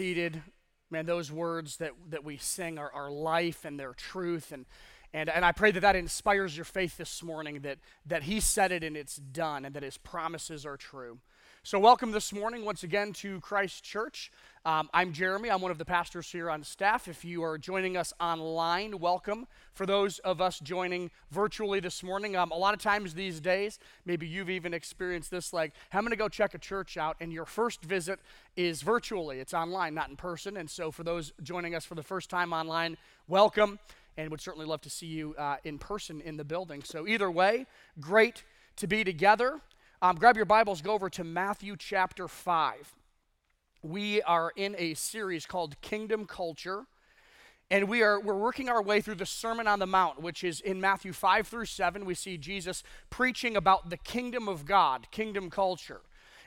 seated. Man, those words that, that we sing are, are life and their truth. And, and, and I pray that that inspires your faith this morning, that, that He said it and it's done, and that His promises are true. So, welcome this morning once again to Christ Church. Um, I'm Jeremy. I'm one of the pastors here on staff. If you are joining us online, welcome. For those of us joining virtually this morning, um, a lot of times these days, maybe you've even experienced this like, I'm going to go check a church out, and your first visit is virtually. It's online, not in person. And so, for those joining us for the first time online, welcome. And would certainly love to see you uh, in person in the building. So, either way, great to be together. Um, grab your Bibles, go over to Matthew chapter 5. We are in a series called Kingdom Culture, and we are we're working our way through the Sermon on the Mount, which is in Matthew 5 through 7. We see Jesus preaching about the kingdom of God, kingdom culture.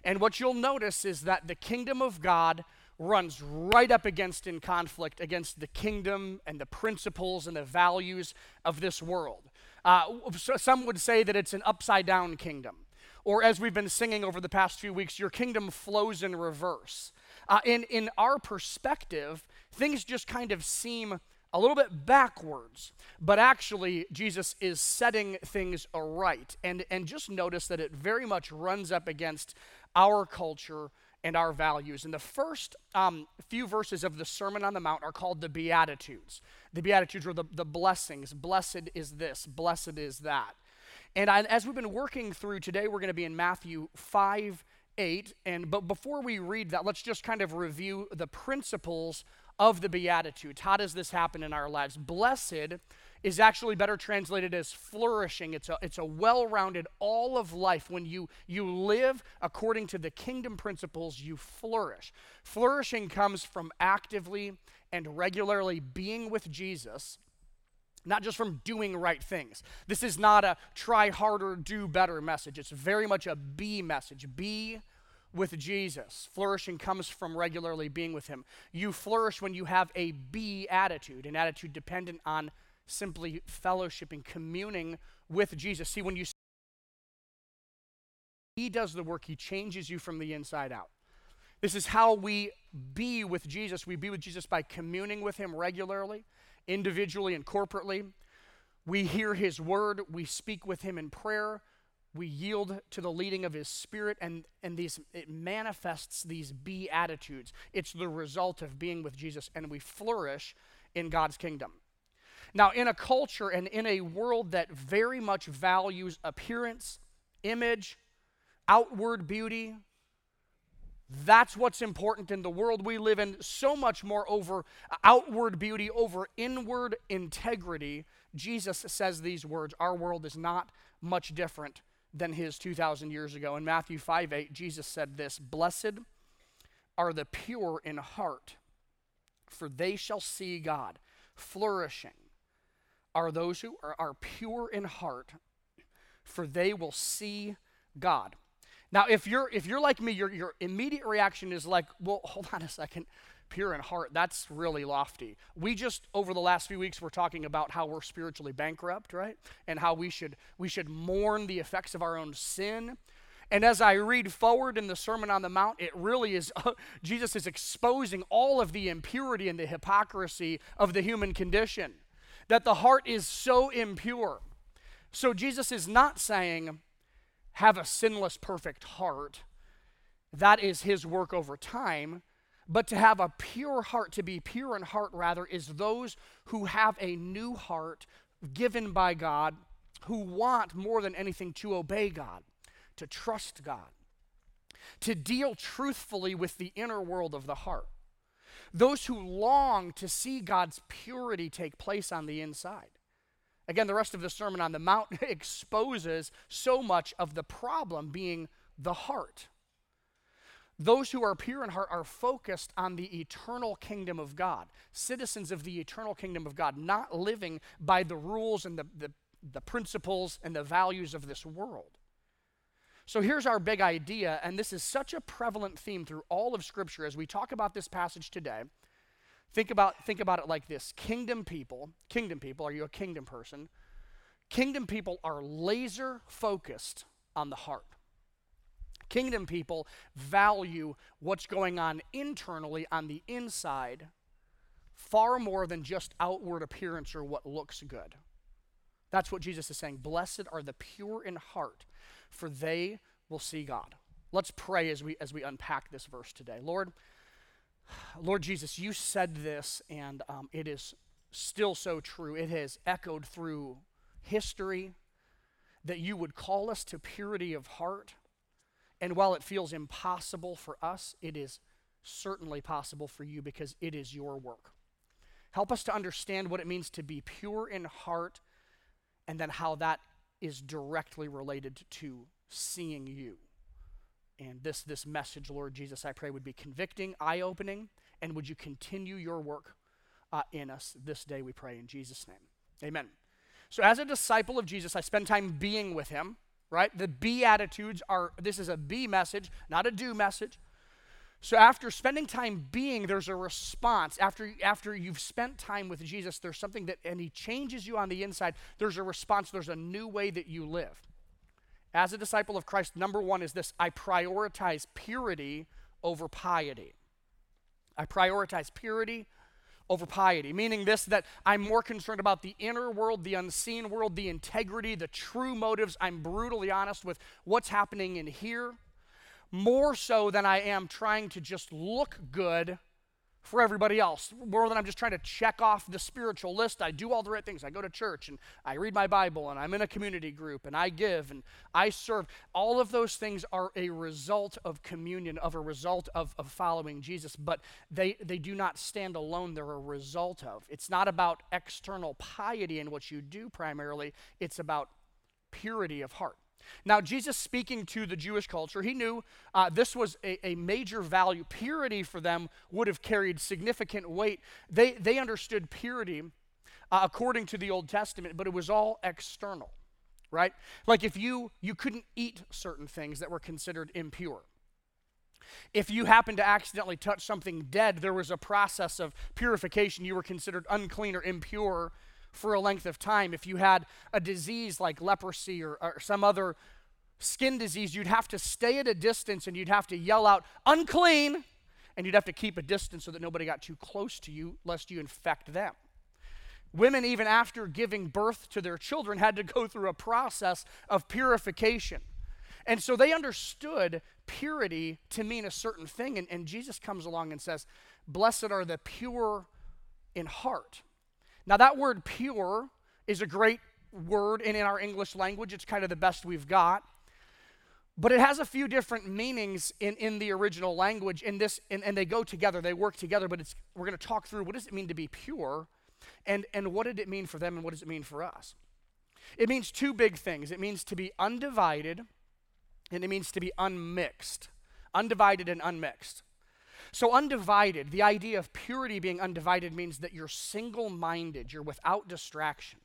And what you'll notice is that the kingdom of God runs right up against in conflict against the kingdom and the principles and the values of this world. Uh, so some would say that it's an upside down kingdom or as we've been singing over the past few weeks, your kingdom flows in reverse. Uh, in, in our perspective, things just kind of seem a little bit backwards, but actually, Jesus is setting things aright. And, and just notice that it very much runs up against our culture and our values. And the first um, few verses of the Sermon on the Mount are called the Beatitudes. The Beatitudes are the, the blessings. Blessed is this, blessed is that. And I, as we've been working through today, we're going to be in Matthew 5 8. And but before we read that, let's just kind of review the principles of the Beatitudes. How does this happen in our lives? Blessed is actually better translated as flourishing. It's a, it's a well-rounded all of life. When you, you live according to the kingdom principles, you flourish. Flourishing comes from actively and regularly being with Jesus not just from doing right things. This is not a try harder, do better message. It's very much a be message. Be with Jesus. Flourishing comes from regularly being with Him. You flourish when you have a be attitude, an attitude dependent on simply fellowshipping, communing with Jesus. See, when you He does the work, He changes you from the inside out. This is how we be with Jesus. We be with Jesus by communing with Him regularly individually and corporately. We hear his word, we speak with him in prayer, we yield to the leading of his spirit, and, and these, it manifests these be attitudes. It's the result of being with Jesus, and we flourish in God's kingdom. Now, in a culture and in a world that very much values appearance, image, outward beauty, that's what's important in the world we live in, so much more over outward beauty, over inward integrity. Jesus says these words Our world is not much different than his 2,000 years ago. In Matthew 5 8, Jesus said this Blessed are the pure in heart, for they shall see God. Flourishing are those who are, are pure in heart, for they will see God. Now, if you're if you're like me, your your immediate reaction is like, well, hold on a second. Pure in heart, that's really lofty. We just over the last few weeks we're talking about how we're spiritually bankrupt, right? And how we should we should mourn the effects of our own sin. And as I read forward in the Sermon on the Mount, it really is, Jesus is exposing all of the impurity and the hypocrisy of the human condition. That the heart is so impure. So Jesus is not saying, have a sinless, perfect heart. That is his work over time. But to have a pure heart, to be pure in heart, rather, is those who have a new heart given by God, who want more than anything to obey God, to trust God, to deal truthfully with the inner world of the heart. Those who long to see God's purity take place on the inside. Again, the rest of the Sermon on the Mount exposes so much of the problem being the heart. Those who are pure in heart are focused on the eternal kingdom of God, citizens of the eternal kingdom of God, not living by the rules and the, the, the principles and the values of this world. So here's our big idea, and this is such a prevalent theme through all of Scripture as we talk about this passage today. Think about, think about it like this kingdom people, kingdom people, are you a kingdom person? Kingdom people are laser focused on the heart. Kingdom people value what's going on internally on the inside far more than just outward appearance or what looks good. That's what Jesus is saying. Blessed are the pure in heart, for they will see God. Let's pray as we as we unpack this verse today. Lord, Lord Jesus, you said this, and um, it is still so true. It has echoed through history that you would call us to purity of heart. And while it feels impossible for us, it is certainly possible for you because it is your work. Help us to understand what it means to be pure in heart and then how that is directly related to seeing you. And this, this message, Lord Jesus, I pray would be convicting, eye opening, and would you continue your work uh, in us this day, we pray in Jesus' name. Amen. So, as a disciple of Jesus, I spend time being with him, right? The be attitudes are, this is a be message, not a do message. So after spending time being, there's a response. After, after you've spent time with Jesus, there's something that, and he changes you on the inside, there's a response, there's a new way that you live. As a disciple of Christ, number one is this I prioritize purity over piety. I prioritize purity over piety, meaning this that I'm more concerned about the inner world, the unseen world, the integrity, the true motives. I'm brutally honest with what's happening in here more so than I am trying to just look good for everybody else, more than I'm just trying to check off the spiritual list. I do all the right things. I go to church and I read my Bible and I'm in a community group and I give and I serve. All of those things are a result of communion, of a result of, of following Jesus, but they, they do not stand alone. They're a result of. It's not about external piety in what you do primarily, it's about purity of heart. Now, Jesus speaking to the Jewish culture, he knew uh, this was a, a, major value. Purity for them would have carried significant weight. They, they understood purity uh, according to the Old Testament, but it was all external, right? Like if you, you couldn't eat certain things that were considered impure. If you happened to accidentally touch something dead, there was a process of purification. You were considered unclean or impure for a length of time. If you had a disease like leprosy or, or some other skin disease, you'd have to stay at a distance and you'd have to yell out, unclean, and you'd have to keep a distance so that nobody got too close to you lest you infect them. Women, even after giving birth to their children, had to go through a process of purification. And so they understood purity to mean a certain thing. And, and Jesus comes along and says, Blessed are the pure in heart. Now, that word pure is a great word, and in our English language, it's kind of the best we've got. But it has a few different meanings in, in the original language, in this, and, and they go together, they work together, but it's, we're going to talk through what does it mean to be pure, and, and what did it mean for them, and what does it mean for us? It means two big things. It means to be undivided, and it means to be unmixed. Undivided and unmixed. So, undivided, the idea of purity being undivided means that you're single minded, you're without distraction.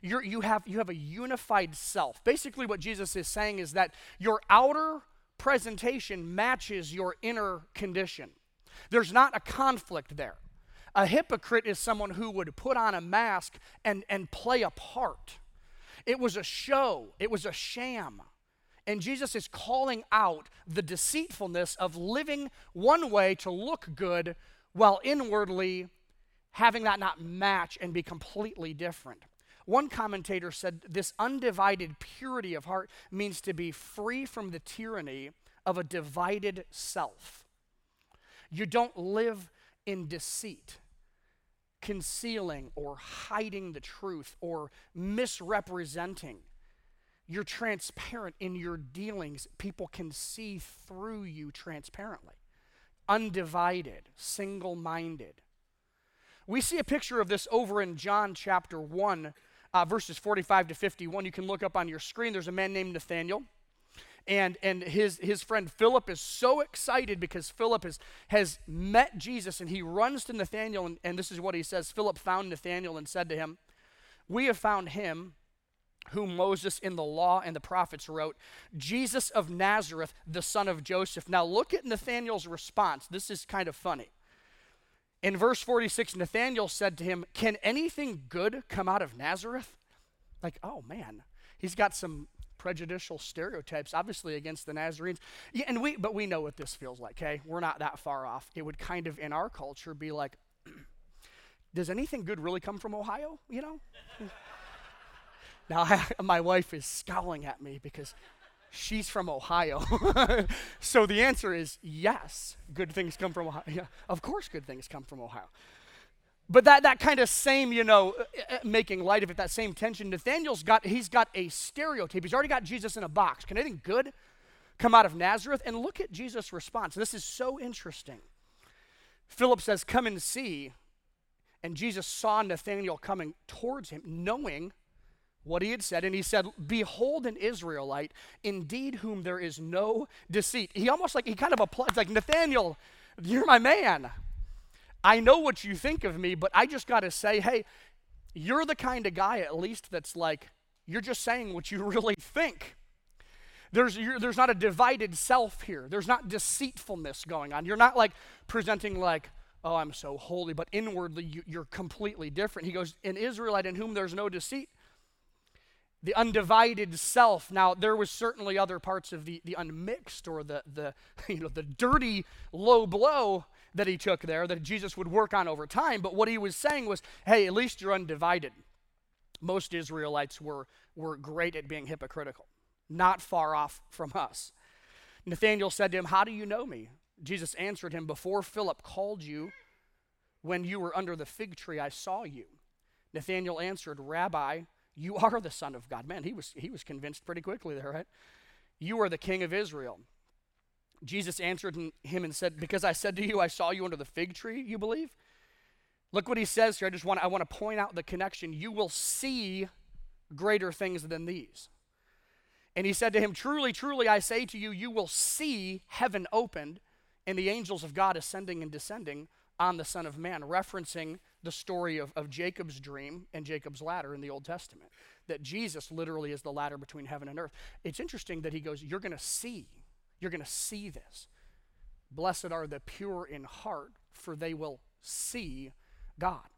You're, you, have, you have a unified self. Basically, what Jesus is saying is that your outer presentation matches your inner condition. There's not a conflict there. A hypocrite is someone who would put on a mask and, and play a part. It was a show, it was a sham. And Jesus is calling out the deceitfulness of living one way to look good while inwardly having that not match and be completely different. One commentator said this undivided purity of heart means to be free from the tyranny of a divided self. You don't live in deceit, concealing or hiding the truth or misrepresenting you're transparent in your dealings. People can see through you transparently. Undivided, single minded. We see a picture of this over in John chapter 1, uh, verses 45 to 51. You can look up on your screen. There's a man named Nathaniel. And, and his, his friend Philip is so excited because Philip has, has met Jesus and he runs to Nathaniel. And, and this is what he says Philip found Nathaniel and said to him, We have found him whom Moses in the law and the prophets wrote, Jesus of Nazareth, the son of Joseph. Now look at Nathanael's response. This is kind of funny. In verse 46, Nathanael said to him, Can anything good come out of Nazareth? Like, oh man, he's got some prejudicial stereotypes, obviously against the Nazarenes. Yeah, and we, but we know what this feels like. Okay, we're not that far off. It would kind of in our culture be like, does anything good really come from Ohio? You know. Now I, my wife is scowling at me because she's from Ohio. so the answer is yes, good things come from Ohio. Yeah, of course, good things come from Ohio. But that, that kind of same, you know, uh, uh, making light of it, that same tension, Nathaniel's got, he's got a stereotype. He's already got Jesus in a box. Can anything good come out of Nazareth? And look at Jesus' response. This is so interesting. Philip says, Come and see. And Jesus saw Nathanael coming towards him, knowing what he had said. And he said, Behold, an Israelite, indeed, whom there is no deceit. He almost like, he kind of applies, like, Nathaniel, you're my man. I know what you think of me, but I just got to say, hey, you're the kind of guy, at least, that's like, you're just saying what you really think. There's, there's not a divided self here. There's not deceitfulness going on. You're not like presenting like, oh, I'm so holy, but inwardly you, you're completely different. He goes, an Israelite in whom there's no deceit. The undivided self. Now, there was certainly other parts of the, the unmixed or the, the, you know, the dirty low blow that he took there that Jesus would work on over time. But what he was saying was, hey, at least you're undivided. Most Israelites were, were great at being hypocritical, not far off from us. Nathanael said to him, How do you know me? Jesus answered him, Before Philip called you, when you were under the fig tree, I saw you. Nathanael answered, Rabbi, you are the Son of God. Man, he was, he was convinced pretty quickly there, right? You are the King of Israel. Jesus answered him and said, Because I said to you, I saw you under the fig tree, you believe? Look what he says here. I just want I want to point out the connection. You will see greater things than these. And he said to him, Truly, truly, I say to you, you will see heaven opened and the angels of God ascending and descending on the Son of Man, referencing the story of, of Jacob's dream and Jacob's ladder in the Old Testament. That Jesus literally is the ladder between heaven and earth. It's interesting that he goes, You're going to see you're going to see this. Blessed are the pure in heart, for they will see God.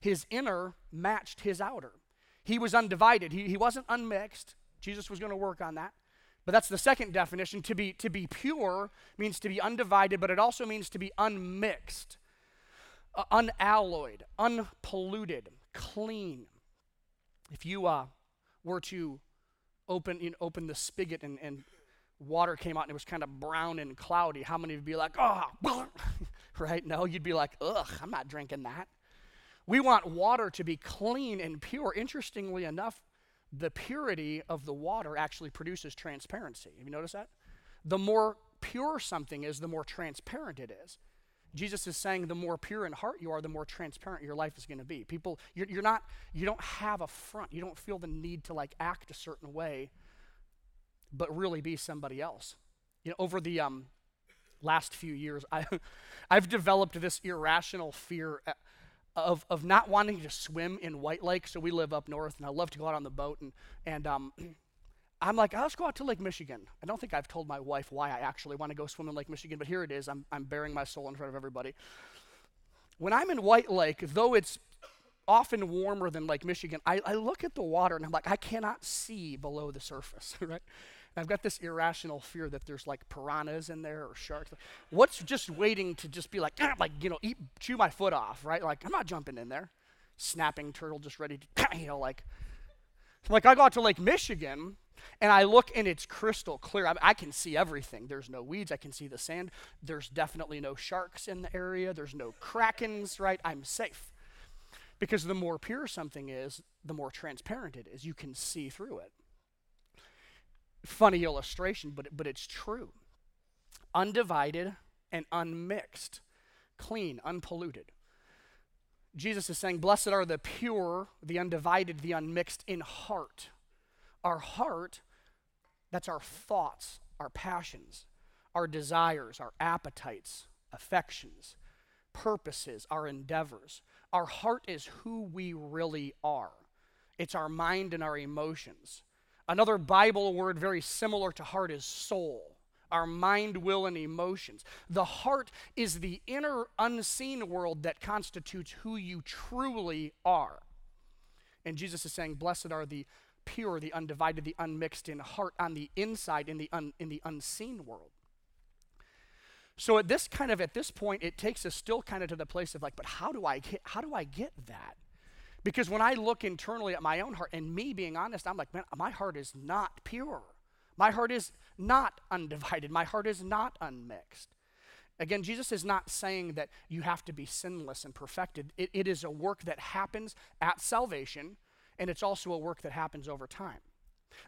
His inner matched his outer. He was undivided, he, he wasn't unmixed. Jesus was going to work on that. But that's the second definition. To be, to be pure means to be undivided, but it also means to be unmixed, uh, unalloyed, unpolluted, clean. If you uh, were to open, you know, open the spigot and, and water came out and it was kind of brown and cloudy, how many would be like, oh, right? No, you'd be like, ugh, I'm not drinking that. We want water to be clean and pure. Interestingly enough, the purity of the water actually produces transparency. Have you noticed that? The more pure something is, the more transparent it is. Jesus is saying the more pure in heart you are, the more transparent your life is going to be. People, you're, you're, not, you don't have a front. You don't feel the need to like act a certain way but really be somebody else. You know, over the um, last few years, I, I've developed this irrational fear uh, of, of not wanting to swim in White Lake. So we live up north, and I love to go out on the boat. And, and um, I'm like, let's go out to Lake Michigan. I don't think I've told my wife why I actually want to go swim in Lake Michigan, but here it is. I'm, I'm bearing my soul in front of everybody. When I'm in White Lake, though it's often warmer than Lake Michigan, I, I look at the water and I'm like, I cannot see below the surface, right? I've got this irrational fear that there's like piranhas in there or sharks. What's just waiting to just be like, ah, like, you know, eat, chew my foot off, right? Like, I'm not jumping in there. Snapping turtle just ready to, you know, like, like I go out to Lake Michigan and I look and it's crystal clear. I, I, can see everything. There's no weeds. I can see the sand. There's definitely no sharks in the area. There's no krakens, right? I'm safe. Because the more pure something is, the more transparent it is. You can see through it funny illustration, but, but it's true. Undivided and unmixed, clean, unpolluted. Jesus is saying, Blessed are the pure, the undivided, the unmixed in heart. Our heart, that's our thoughts, our passions, our desires, our appetites, affections, purposes, our endeavors. Our heart is who we really are, it's our mind and our emotions. Another Bible word very similar to heart is soul, our mind, will, and emotions. The heart is the inner unseen world that constitutes who you truly are. And Jesus is saying, Blessed are the pure, the undivided, the unmixed in heart on the inside, in the, un, in the unseen world. So at this kind of at this point, it takes us still kind of to the place of like, but how do I get how do I get that? Because when I look internally at my own heart, and me being honest, I'm like, man, my heart is not pure. My heart is not undivided. My heart is not unmixed. Again, Jesus is not saying that you have to be sinless and perfected. It, it is a work that happens at salvation, and it's also a work that happens over time.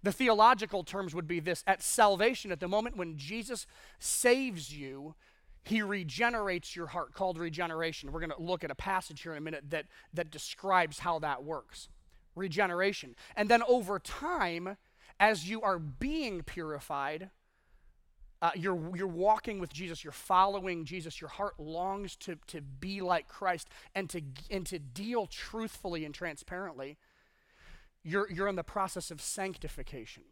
The theological terms would be this at salvation, at the moment when Jesus saves you, he regenerates your heart, called regeneration. We're going to look at a passage here in a minute that, that describes how that works. Regeneration. And then over time, as you are being purified, uh, you're, you're walking with Jesus, you're following Jesus, your heart longs to, to be like Christ and to, and to deal truthfully and transparently you're, you're in the process of sanctification.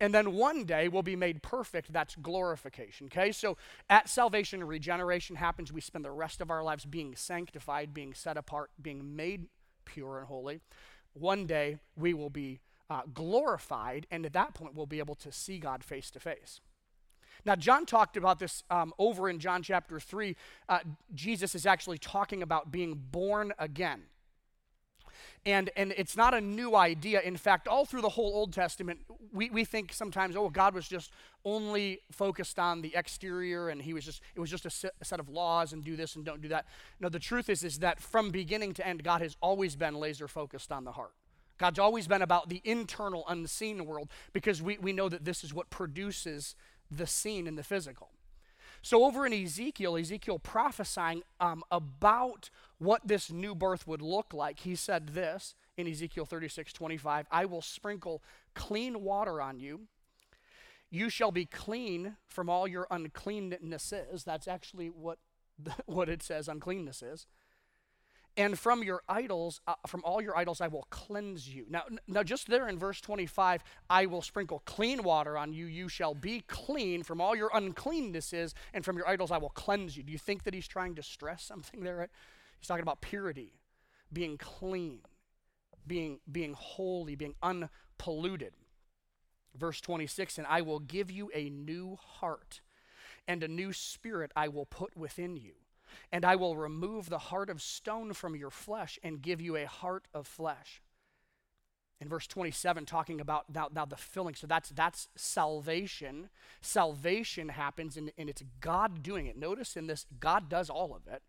And then one day we'll be made perfect. That's glorification. Okay? So at salvation, regeneration happens. We spend the rest of our lives being sanctified, being set apart, being made pure and holy. One day we will be uh, glorified, and at that point we'll be able to see God face to face. Now, John talked about this um, over in John chapter 3. Uh, Jesus is actually talking about being born again. And, and it's not a new idea. In fact, all through the whole Old Testament, we, we think sometimes, oh, God was just only focused on the exterior and he was just, it was just a set, a set of laws and do this and don't do that. No, the truth is, is that from beginning to end, God has always been laser focused on the heart. God's always been about the internal, unseen world because we, we know that this is what produces the seen in the physical. So, over in Ezekiel, Ezekiel prophesying um, about what this new birth would look like, he said this in Ezekiel 36 25 I will sprinkle clean water on you. You shall be clean from all your uncleannesses. That's actually what, what it says uncleanness is. And from your idols, uh, from all your idols, I will cleanse you. Now, now, just there in verse 25, I will sprinkle clean water on you. You shall be clean from all your uncleannesses, and from your idols, I will cleanse you. Do you think that he's trying to stress something there? He's talking about purity, being clean, being, being holy, being unpolluted. Verse 26, and I will give you a new heart, and a new spirit I will put within you and I will remove the heart of stone from your flesh and give you a heart of flesh. In verse 27, talking about now, now the filling. So that's that's salvation. Salvation happens and, and it's God doing it. Notice in this, God does all of it.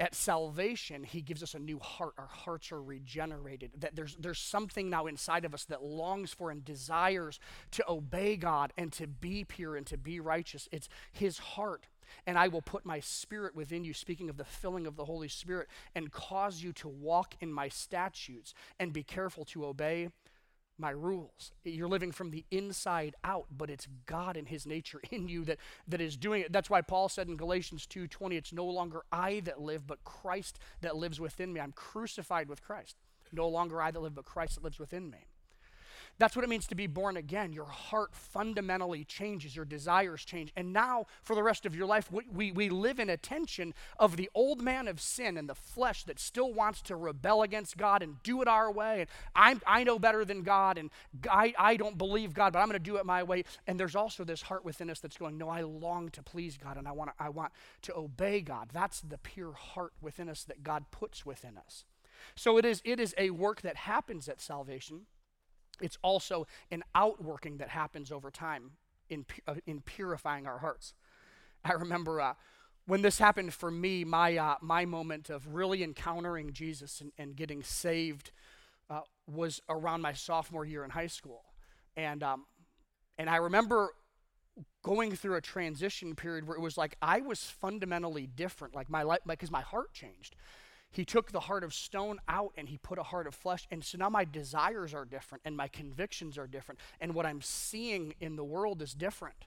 At salvation, he gives us a new heart. Our hearts are regenerated. That there's there's something now inside of us that longs for and desires to obey God and to be pure and to be righteous. It's his heart and I will put my spirit within you, speaking of the filling of the Holy Spirit, and cause you to walk in my statutes and be careful to obey my rules. You're living from the inside out, but it's God and his nature in you that, that is doing it. That's why Paul said in Galatians 2:20, it's no longer I that live, but Christ that lives within me. I'm crucified with Christ. No longer I that live, but Christ that lives within me. That's what it means to be born again. Your heart fundamentally changes, your desires change. And now, for the rest of your life, we, we, we, live in a tension of the old man of sin and the flesh that still wants to rebel against God and do it our way. And I'm, I know better than God, and I, I don't believe God, but I'm going to do it my way. And there's also this heart within us that's going, No, I long to please God, and I want, I want to obey God. That's the pure heart within us that God puts within us. So it is, it is a work that happens at salvation it's also an outworking that happens over time in, uh, in purifying our hearts. I remember uh, when this happened for me, my, uh, my moment of really encountering Jesus and, and getting saved uh, was around my sophomore year in high school. And, um, and I remember going through a transition period where it was like I was fundamentally different, like my life, because my heart changed. He took the heart of stone out and he put a heart of flesh. And so now my desires are different and my convictions are different. And what I'm seeing in the world is different.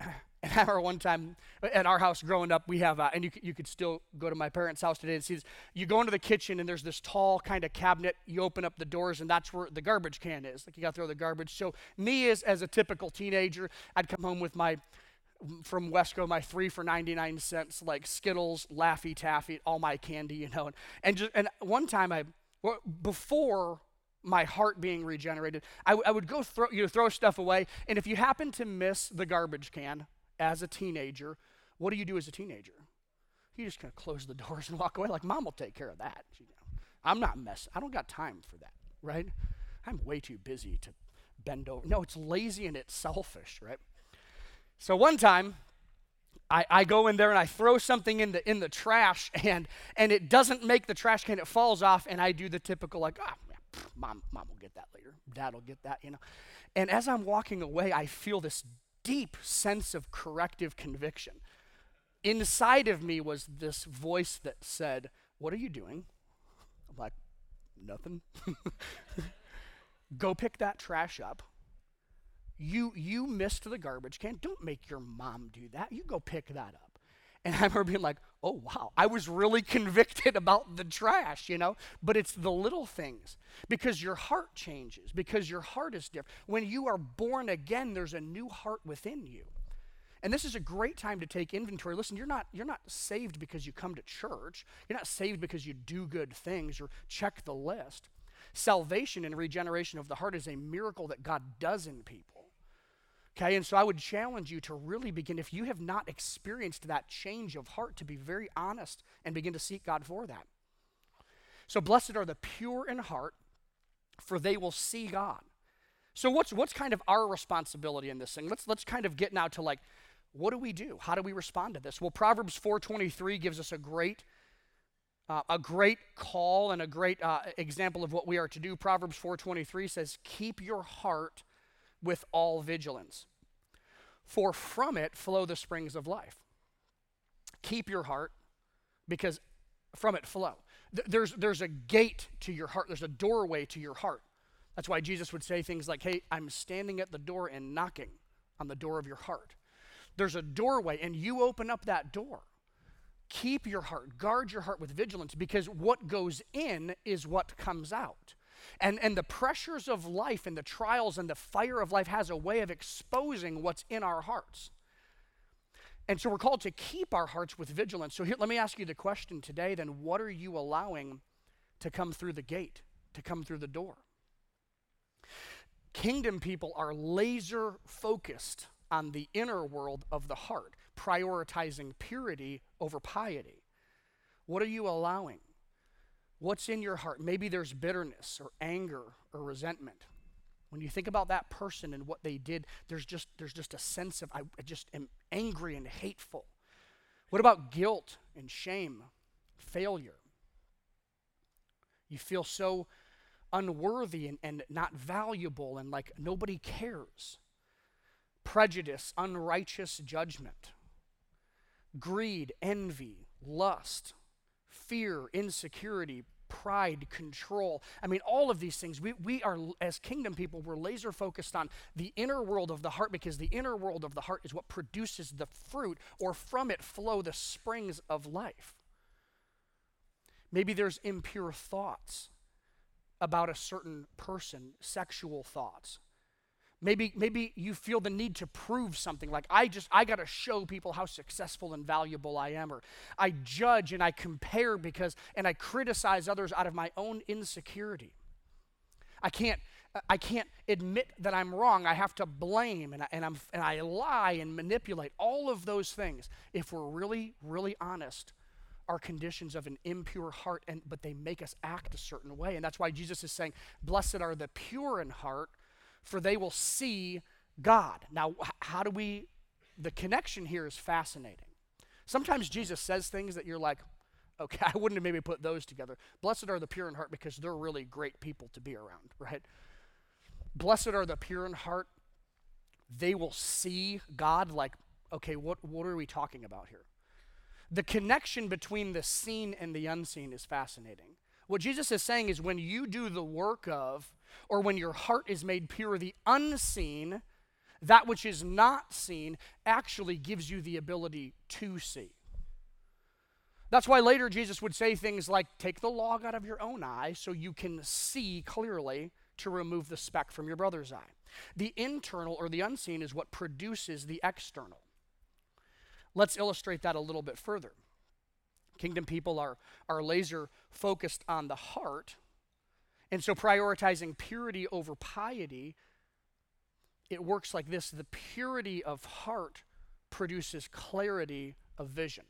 And I remember one time at our house growing up, we have, uh, and you, you could still go to my parents' house today and see this. You go into the kitchen and there's this tall kind of cabinet. You open up the doors and that's where the garbage can is. Like you got to throw the garbage. So, me as, as a typical teenager, I'd come home with my from Wesco my three for 99 cents, like Skittles, Laffy Taffy, all my candy, you know. And, and just and one time I before my heart being regenerated, I, would go throw, you know, throw stuff away. And if you happen to miss the garbage can as a teenager, what do you do as a teenager? You just kind of close the doors and walk away like, Mom will take care of that. You know, I'm not messing. I don't got time for that, right? I'm way too busy to bend over. No, it's lazy and it's selfish, right? So one time, I, I go in there and I throw something in the in the trash and and it doesn't make the trash can. It falls off and I do the typical like, ah, pff, mom, mom will get that later. Dad will get that, you know. And as I'm walking away, I feel this deep sense of corrective conviction. Inside of me was this voice that said, "What are you doing?" I'm like, "Nothing." Go pick that trash up you you missed the garbage can. Don't make your mom do that. You go pick that up. And I remember being like, oh wow, I was really convicted about the trash, you know? But it's the little things. Because your heart changes, because your heart is different. When you are born again, there's a new heart within you. And this is a great time to take inventory. Listen, you're not, you're not saved because you come to church. You're not saved because you do good things or check the list. Salvation and regeneration of the heart is a miracle that God does in people. Okay, and so I would challenge you to really begin, if you have not experienced that change of heart, to be very honest and begin to seek God for that. So, blessed are the pure in heart, for they will see God. So, what's, what's kind of our responsibility in this thing? Let's, let's kind of get now to like, what do we do? How do we respond to this? Well, Proverbs 4.23 gives us a great uh, a great call and a great uh, example of what we are to do. Proverbs 4:23 says, "Keep your heart with all vigilance. For from it flow the springs of life. Keep your heart, because from it flow. There's, there's a gate to your heart, there's a doorway to your heart. That's why Jesus would say things like, Hey, I'm standing at the door and knocking on the door of your heart. There's a doorway, and you open up that door. Keep your heart, guard your heart with vigilance, because what goes in is what comes out. And, and the pressures of life and the trials and the fire of life has a way of exposing what's in our hearts. And so we're called to keep our hearts with vigilance. So here, let me ask you the question today then what are you allowing to come through the gate, to come through the door? Kingdom people are laser focused on the inner world of the heart, prioritizing purity over piety. What are you allowing? What's in your heart? Maybe there's bitterness or anger or resentment. When you think about that person and what they did, there's just, there's just a sense of, I just am angry and hateful. What about guilt and shame, failure? You feel so unworthy and, and not valuable and like nobody cares. Prejudice, unrighteous judgment, greed, envy, lust, fear, insecurity, pride, control. I mean, all of these things. We, we are, as kingdom people, we're laser focused on the inner world of the heart because the inner world of the heart is what produces the fruit, or from it flow the springs of life. Maybe there's impure thoughts about a certain person, sexual thoughts. Maybe, maybe you feel the need to prove something like, I just, I got to show people how successful and valuable I am. Or I judge and I compare because, and I criticize others out of my own insecurity. I can't, I can't admit that I'm wrong. I have to blame and I, and, I'm, and I lie and manipulate. All of those things, if we're really, really honest, are conditions of an impure heart, and, but they make us act a certain way. And that's why Jesus is saying, Blessed are the pure in heart, for they will see God. Now, how do we, the connection here is fascinating. Sometimes Jesus says things that you're like, okay, I wouldn't have maybe put those together. Blessed are the pure in heart because they're really great people to be around, right? Blessed are the pure in heart. They will see God like, okay, what, what are we talking about here? The connection between the seen and the unseen is fascinating. What Jesus is saying is when you do the work of or when your heart is made pure, the unseen, that which is not seen, actually gives you the ability to see. That's why later Jesus would say things like, Take the log out of your own eye so you can see clearly to remove the speck from your brother's eye. The internal or the unseen is what produces the external. Let's illustrate that a little bit further. Kingdom people are, are laser focused on the heart And so, prioritizing purity over piety, it works like this the purity of heart produces clarity of vision.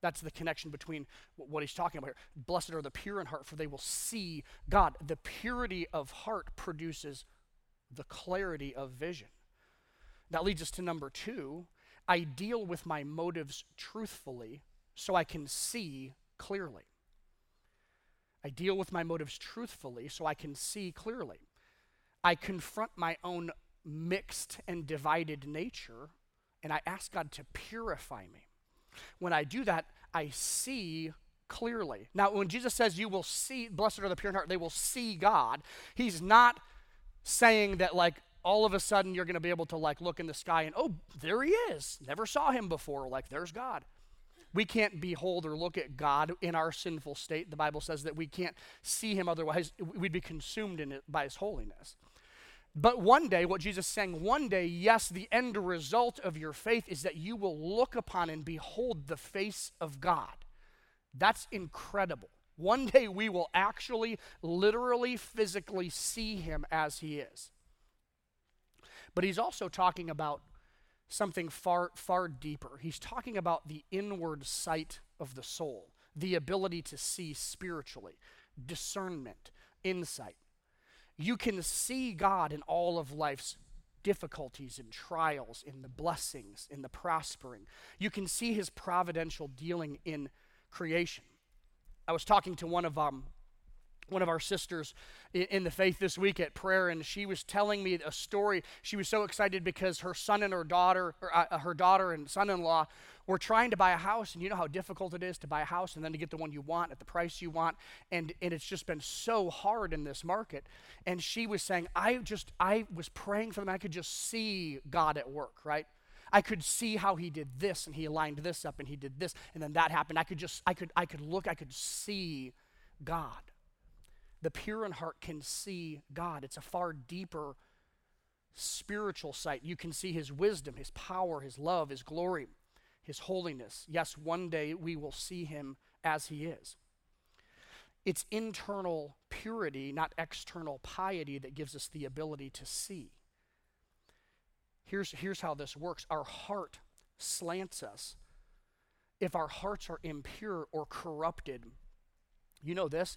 That's the connection between what he's talking about here. Blessed are the pure in heart, for they will see God. The purity of heart produces the clarity of vision. That leads us to number two. I deal with my motives truthfully so I can see clearly. I deal with my motives truthfully so I can see clearly. I confront my own mixed and divided nature and I ask God to purify me. When I do that, I see clearly. Now, when Jesus says you will see, blessed are the pure in heart, they will see God, he's not saying that like all of a sudden you're going to be able to like look in the sky and oh, there he is. Never saw him before. Like there's God. We can't behold or look at God in our sinful state. The Bible says that we can't see him otherwise we'd be consumed in it by his holiness. But one day, what Jesus is saying, one day, yes, the end result of your faith is that you will look upon and behold the face of God. That's incredible. One day we will actually, literally, physically see him as he is. But he's also talking about something far, far deeper. He's talking about the inward sight of the soul, the ability to see spiritually, discernment, insight. You can see God in all of life's difficulties and trials, in the blessings, in the prospering. You can see his providential dealing in creation. I was talking to one of um, one of our sisters in the faith this week at prayer, and she was telling me a story. She was so excited because her son and her daughter, or, uh, her daughter and son-in-law, were trying to buy a house, and you know how difficult it is to buy a house and then to get the one you want at the price you want, and and it's just been so hard in this market. And she was saying, I just I was praying for them. I could just see God at work, right? I could see how he did this and he aligned this up and he did this and then that happened. I could just I could I could look, I could see God the pure in heart can see God. It's a far deeper spiritual sight. You can see His wisdom, His power, His love, His glory, His holiness. Yes, one day we will see Him as He is. It's internal purity, not external piety, that gives us the ability to see. Here's, here's how this works our heart slants us. If our hearts are impure or corrupted, you know this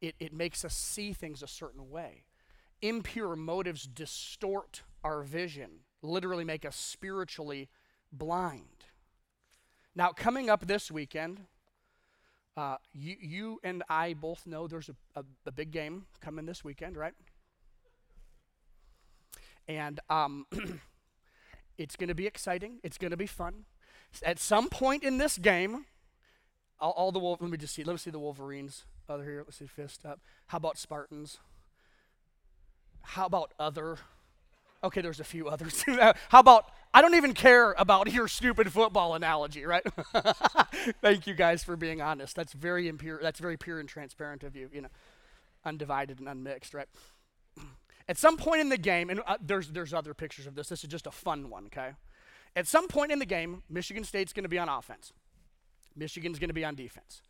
it, it makes us see things a certain way. Impure motives distort our vision, literally make us spiritually blind. Now, coming up this weekend, uh, you, you and I both know there's a, a, a big game coming this weekend, right? And um, it's going to be exciting. It's going to be fun. At some point in this game, all, all the let me just see. Let me see the Wolverines. Other here. Let's see. Fist up. How about Spartans? How about other? Okay, there's a few others. How about I don't even care about your stupid football analogy, right? Thank you guys for being honest. That's very impure. That's very pure and transparent of you. You know, undivided and unmixed, right? At some point in the game, and uh, there's there's other pictures of this. This is just a fun one, okay? At some point in the game, Michigan State's going to be on offense. Michigan's going to be on defense.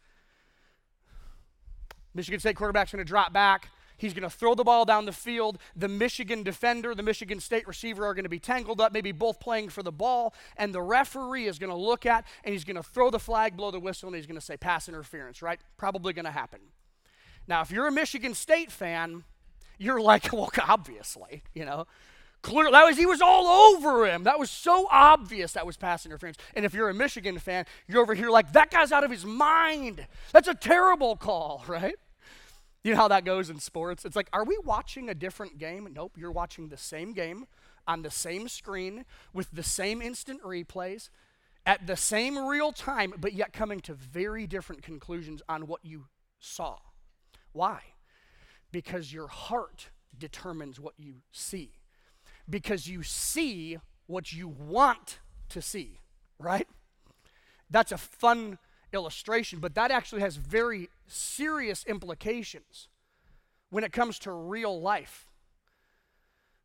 Michigan State quarterback's going to drop back. He's going to throw the ball down the field. The Michigan defender, the Michigan State receiver are going to be tangled up, maybe both playing for the ball. And the referee is going to look at and he's going to throw the flag, blow the whistle, and he's going to say pass interference, right? Probably going to happen. Now, if you're a Michigan State fan, you're like, well, obviously, you know. Clear, that was he was all over him. That was so obvious that was pass interference. And if you're a Michigan fan, you're over here like that guy's out of his mind. That's a terrible call, right? You know how that goes in sports? It's like, are we watching a different game? Nope, you're watching the same game on the same screen with the same instant replays at the same real time, but yet coming to very different conclusions on what you saw. Why? Because your heart determines what you see because you see what you want to see, right? That's a fun illustration, but that actually has very serious implications when it comes to real life.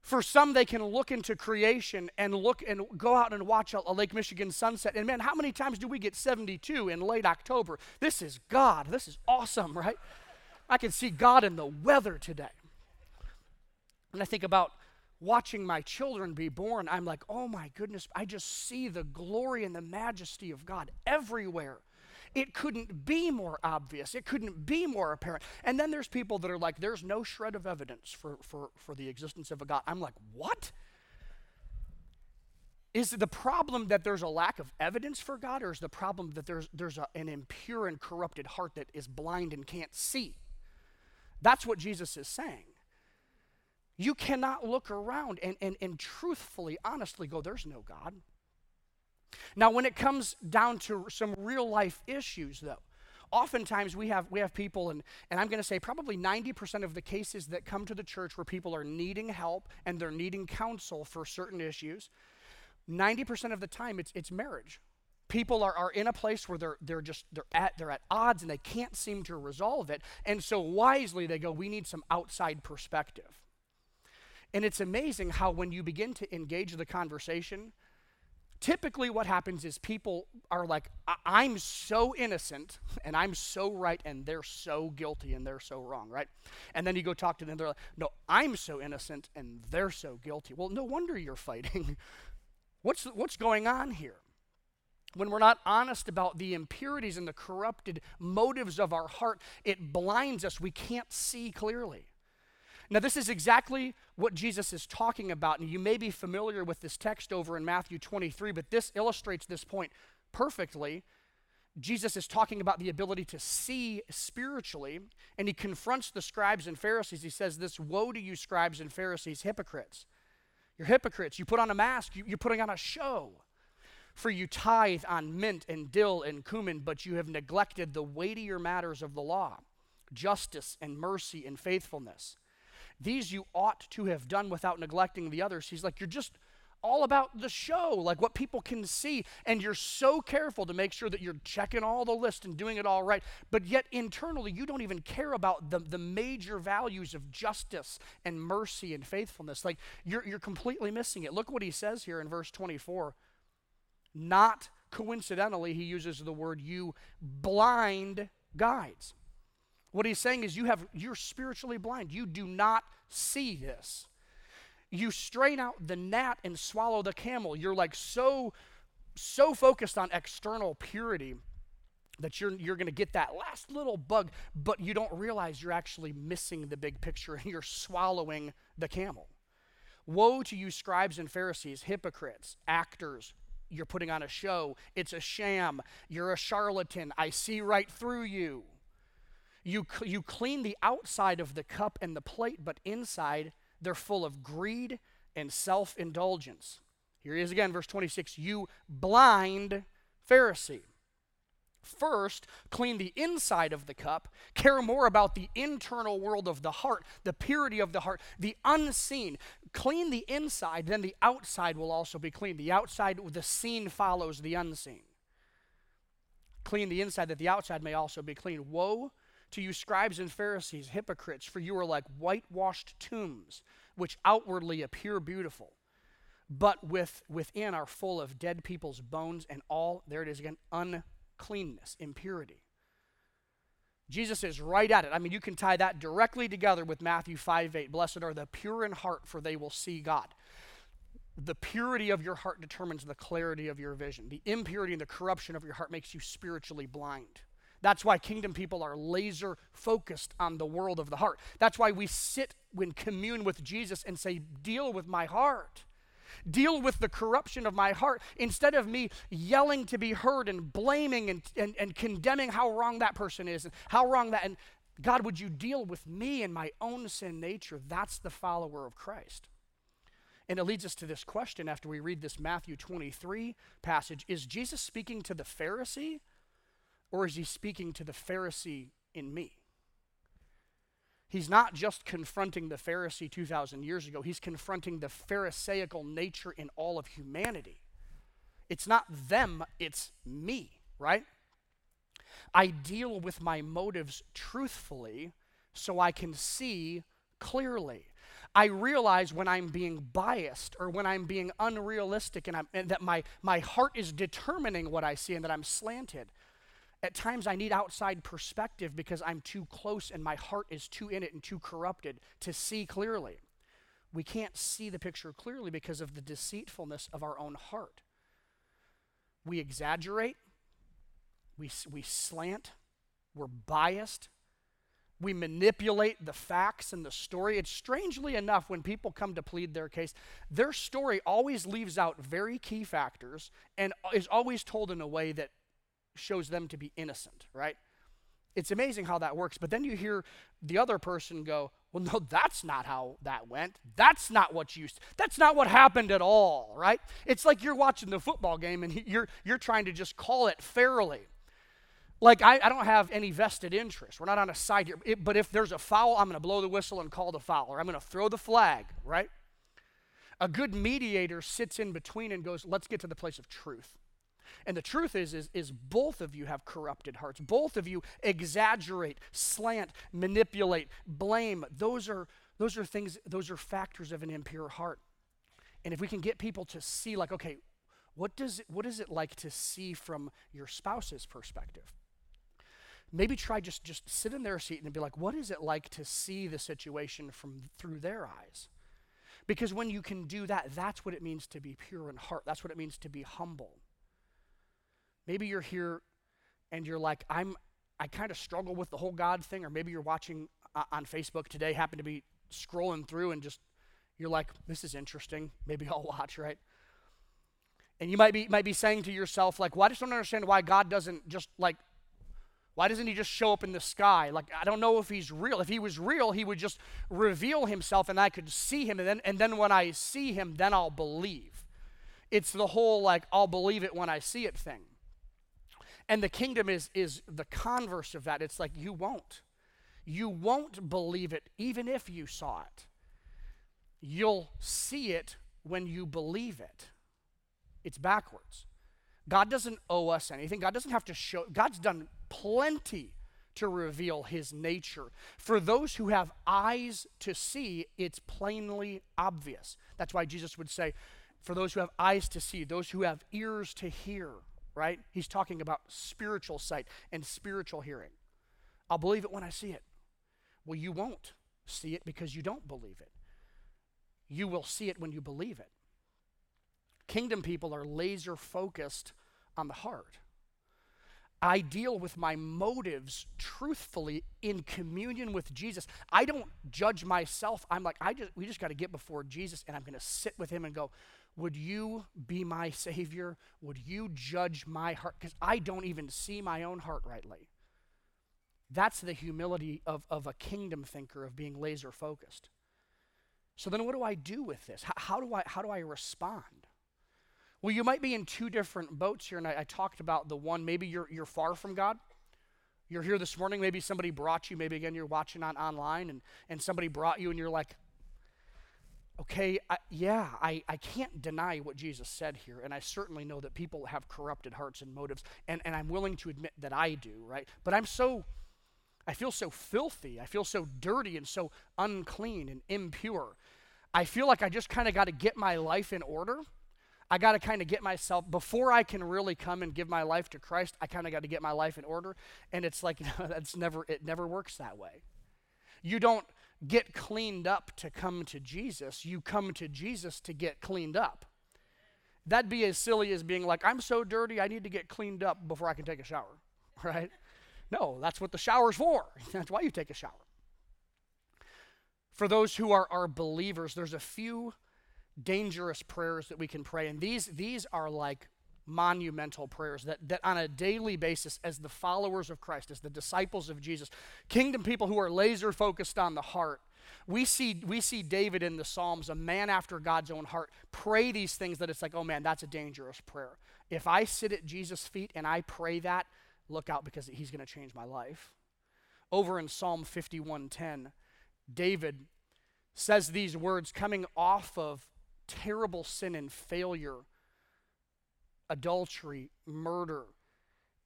For some, they can look into creation and look and go out and watch a, Lake Michigan sunset. And man, how many times do we get 72 in late October? This is God. This is awesome, right? I can see God in the weather today. And I think about watching my children be born. I'm like, oh my goodness, I just see the glory and the majesty of God everywhere. It couldn't be more obvious. It couldn't be more apparent. And then there's people that are like, there's no shred of evidence for, for, for the existence of a God. I'm like, what? Is the problem that there's a lack of evidence for God, or is the problem that there's, there's a, an impure and corrupted heart that is blind and can't see? That's what Jesus is saying. You cannot look around and, and, and truthfully, honestly go, there's no God. Now, when it comes down to some real life issues, though, oftentimes we have we have people and, and i'm going to say probably 90% of the cases that come to the church where people are needing help and they're needing counsel for certain issues 90% of the time it's, it's marriage people are, are in a place where they're, they're just they're at they're at odds and they can't seem to resolve it and so wisely they go we need some outside perspective and it's amazing how when you begin to engage the conversation typically what happens is people are like I- am so innocent and i'm so right and they're so guilty and they're so wrong right and then you go talk to them they're like no i'm so innocent and they're so guilty well no wonder you're fighting What's, what's going on here? When we're not honest about the impurities and the corrupted motives of our heart, it blinds us. We can't see clearly. Now, this is exactly what Jesus is talking about, and you may be familiar with this text over in Matthew 23, but this illustrates this point perfectly. Jesus is talking about the ability to see spiritually, and he confronts the scribes and Pharisees. He says, This woe to you, scribes and Pharisees, hypocrites! You're hypocrites. You put on a mask, you're putting on a show. For you tithe on mint and dill and cumin, but you have neglected the weightier matters of the law justice and mercy and faithfulness. These you ought to have done without neglecting the others. He's like, You're just all about the show, like what people can see. And you're so careful to make sure that you're checking all the list and doing it all right. But yet, internally, you don't even care about the, the major values of justice and mercy and faithfulness. Like, you're, you're completely missing it. Look what he says here in verse 24. Not coincidentally, he uses the word you blind guides. What he's saying is you have you're spiritually blind. You do not see this you strain out the gnat and swallow the camel. You're like so so focused on external purity that you're you're going to get that last little bug, but you don't realize you're actually missing the big picture and you're swallowing the camel. Woe to you scribes and Pharisees, hypocrites, actors, you're putting on a show. It's a sham. You're a charlatan. I see right through you. You, you clean the outside of the cup and the plate, but inside they're full of greed and self indulgence. Here he is again, verse 26 You blind Pharisee. First, clean the inside of the cup, care more about the internal world of the heart, the purity of the heart, the unseen. Clean the inside, then the outside will also be clean. The outside, the seen follows the unseen. Clean the inside that the outside may also be clean. Woe to you, scribes and Pharisees, hypocrites, for you are like whitewashed tombs, which outwardly appear beautiful, but with, within are full of dead people's bones and all, there it is again, uncleanness, impurity. Jesus is right at it. I mean, you can tie that directly together with Matthew 5 8. Blessed are the pure in heart, for they will see God. The purity of your heart determines the clarity of your vision. The impurity and the corruption of your heart makes you spiritually blind. That's why kingdom people are laser focused on the world of the heart. That's why we sit when commune with Jesus and say, Deal with my heart. Deal with the corruption of my heart instead of me yelling to be heard and blaming and, and, and condemning how wrong that person is and how wrong that. And God, would you deal with me and my own sin nature? That's the follower of Christ. And it leads us to this question after we read this Matthew 23 passage Is Jesus speaking to the Pharisee? Or is he speaking to the Pharisee in me? He's not just confronting the Pharisee 2,000 years ago, he's confronting the Pharisaical nature in all of humanity. It's not them, it's me, right? I deal with my motives truthfully so I can see clearly. I realize when I'm being biased or when I'm being unrealistic and, and, that my, my heart is determining what I see and that I'm slanted. At times, I need outside perspective because I'm too close and my heart is too in it and too corrupted to see clearly. We can't see the picture clearly because of the deceitfulness of our own heart. We exaggerate, we, we slant, we're biased, we manipulate the facts and the story. It's strangely enough when people come to plead their case, their story always leaves out very key factors and is always told in a way that shows them to be innocent, right? It's amazing how that works. But then you hear the other person go, well, no, that's not how that went. That's not what you, that's not what happened at all, right? It's like you're watching the football game and you're, you're trying to just call it fairly. Like, I, I don't have any vested interest. We're not on a side here. It, but if there's a foul, I'm going to blow the whistle and call the foul, or I'm going to throw the flag, right? A good mediator sits in between and goes, let's get to the place of truth. And the truth is, is, is both of you have corrupted hearts. Both of you exaggerate, slant, manipulate, blame. Those are, those are things, those are factors of an impure heart. And if we can get people to see, like, okay, what does it, what is it like to see from your spouse's perspective? Maybe try just just sit in their seat and be like, what is it like to see the situation from through their eyes? Because when you can do that, that's what it means to be pure in heart. That's what it means to be humble. Maybe you're here and you're like, I'm, I kind of struggle with the whole God thing, or maybe you're watching uh, on Facebook today, happen to be scrolling through and just, you're like, this is interesting. Maybe I'll watch, right? And you might be, might be saying to yourself, like, well, I just don't understand why God doesn't just, like, why doesn't he just show up in the sky? Like, I don't know if he's real. If he was real, he would just reveal himself and I could see him. And then, and then when I see him, then I'll believe. It's the whole, like, I'll believe it when I see it thing. And the kingdom is, is the converse of that. It's like you won't. You won't believe it even if you saw it. You'll see it when you believe it. It's backwards. God doesn't owe us anything. God doesn't have to show, God's done plenty to reveal his nature. For those who have eyes to see, it's plainly obvious. That's why Jesus would say, for those who have eyes to see, those who have ears to hear, right? He's talking about spiritual sight and spiritual hearing. I'll believe it when I see it. Well, you won't see it because you don't believe it. You will see it when you believe it. Kingdom people are laser focused on the heart. I deal with my motives truthfully in communion with Jesus. I don't judge myself. I'm like, I just we just got to get before Jesus and I'm going to sit with him and go, would you be my Savior? Would you judge my heart? Because I don't even see my own heart rightly. That's the humility of, of a kingdom thinker, of being laser focused. So then, what do I do with this? How, how, do, I, how do I respond? Well, you might be in two different boats here, and I, I talked about the one, maybe you're, you're far from God. You're here this morning, maybe somebody brought you, maybe again you're watching on online, and, and somebody brought you, and you're like, okay, I, yeah, I, I can't deny what Jesus said here, and I certainly know that people have corrupted hearts and motives, and, and I'm willing to admit that I do, right? But I'm so, I feel so filthy, I feel so dirty and so unclean and impure. I feel like I just kind of got to get my life in order. I got to kind of get myself, before I can really come and give my life to Christ, I kind of got to get my life in order. And it's like, that's never, it never works that way. You don't get cleaned up to come to Jesus, you come to Jesus to get cleaned up. That'd be as silly as being like, I'm so dirty, I need to get cleaned up before I can take a shower, right? No, that's what the shower's for. That's why you take a shower. For those who are, are believers, there's a few dangerous prayers that we can pray, and these, these are like monumental prayers that, that on a daily basis, as the followers of Christ, as the disciples of Jesus, kingdom people who are laser focused on the heart, we see, we see David in the Psalms, a man after God's own heart, pray these things that it's like, oh man, that's a dangerous prayer. If I sit at Jesus' feet and I pray that, look out because he's going to change my life. Over in Psalm 51:10, David says these words coming off of terrible sin and failure adultery, murder,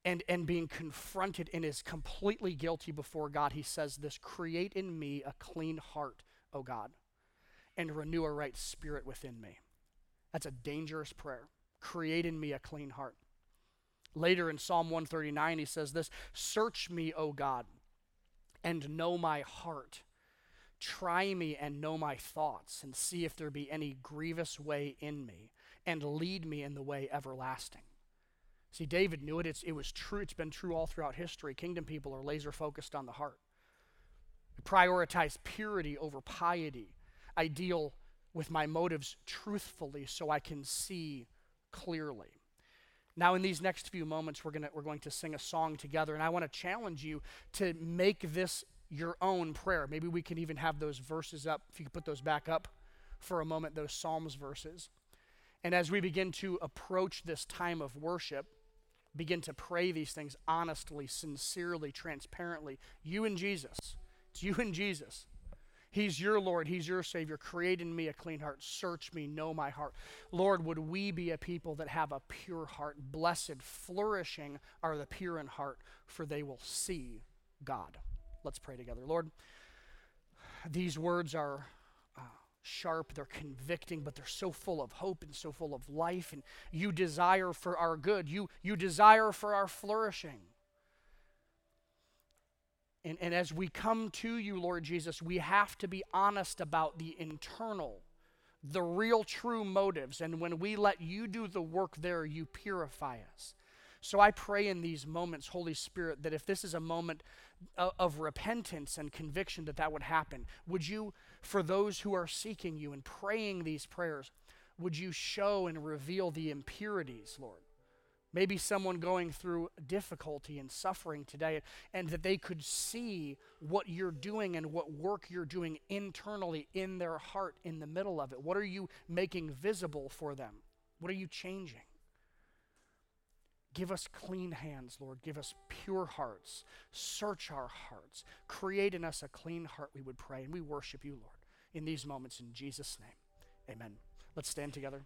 and, and being confronted and is completely guilty before God, he says this Create in me a clean heart, O God, and renew a right spirit within me. That's a dangerous prayer. Create in me a clean heart. Later in Psalm 139, he says this Search me, O God, and know my heart. Try me and know my thoughts, and see if there be any grievous way in me, and lead me in the way everlasting. See, David knew it. It's, it was true. It's been true all throughout history. Kingdom people are laser focused on the heart. We prioritize purity over piety. I deal with my motives truthfully so I can see clearly. Now, in these next few moments, we're, gonna, we're going to sing a song together, and I want to challenge you to make this your own prayer. Maybe we can even have those verses up, if you could put those back up for a moment, those Psalms verses. And as we begin to approach this time of worship, begin to pray these things honestly, sincerely, transparently, you and Jesus. It's you and Jesus. He's your Lord. He's your Savior. Create in me a clean heart. Search me. Know my heart. Lord, would we be a people that have a pure heart? Blessed, flourishing are the pure in heart, for they will see God. Let's pray together. Lord, these words are sharp, they're convicting, but they're so full of hope and so full of life. And you desire for our good, you, you desire for our flourishing. And, and as we come to you, Lord Jesus, we have to be honest about the internal, the real true motives. And when we let you do the work there, you purify us. So I pray in these moments, Holy Spirit, that if this is a moment of, repentance and conviction, that that would happen. Would you, for those who are seeking you and praying these prayers, would you show and reveal the impurities, Lord? maybe someone going through difficulty and suffering today, and that they could see what you're doing and what work you're doing internally in their heart in the middle of it. What are you making visible for them? What are you changing? Give us clean hands, Lord. Give us pure hearts. Search our hearts. Create in us a clean heart, we would pray. And we worship you, Lord, in these moments in Jesus' name. Amen. Let's stand together.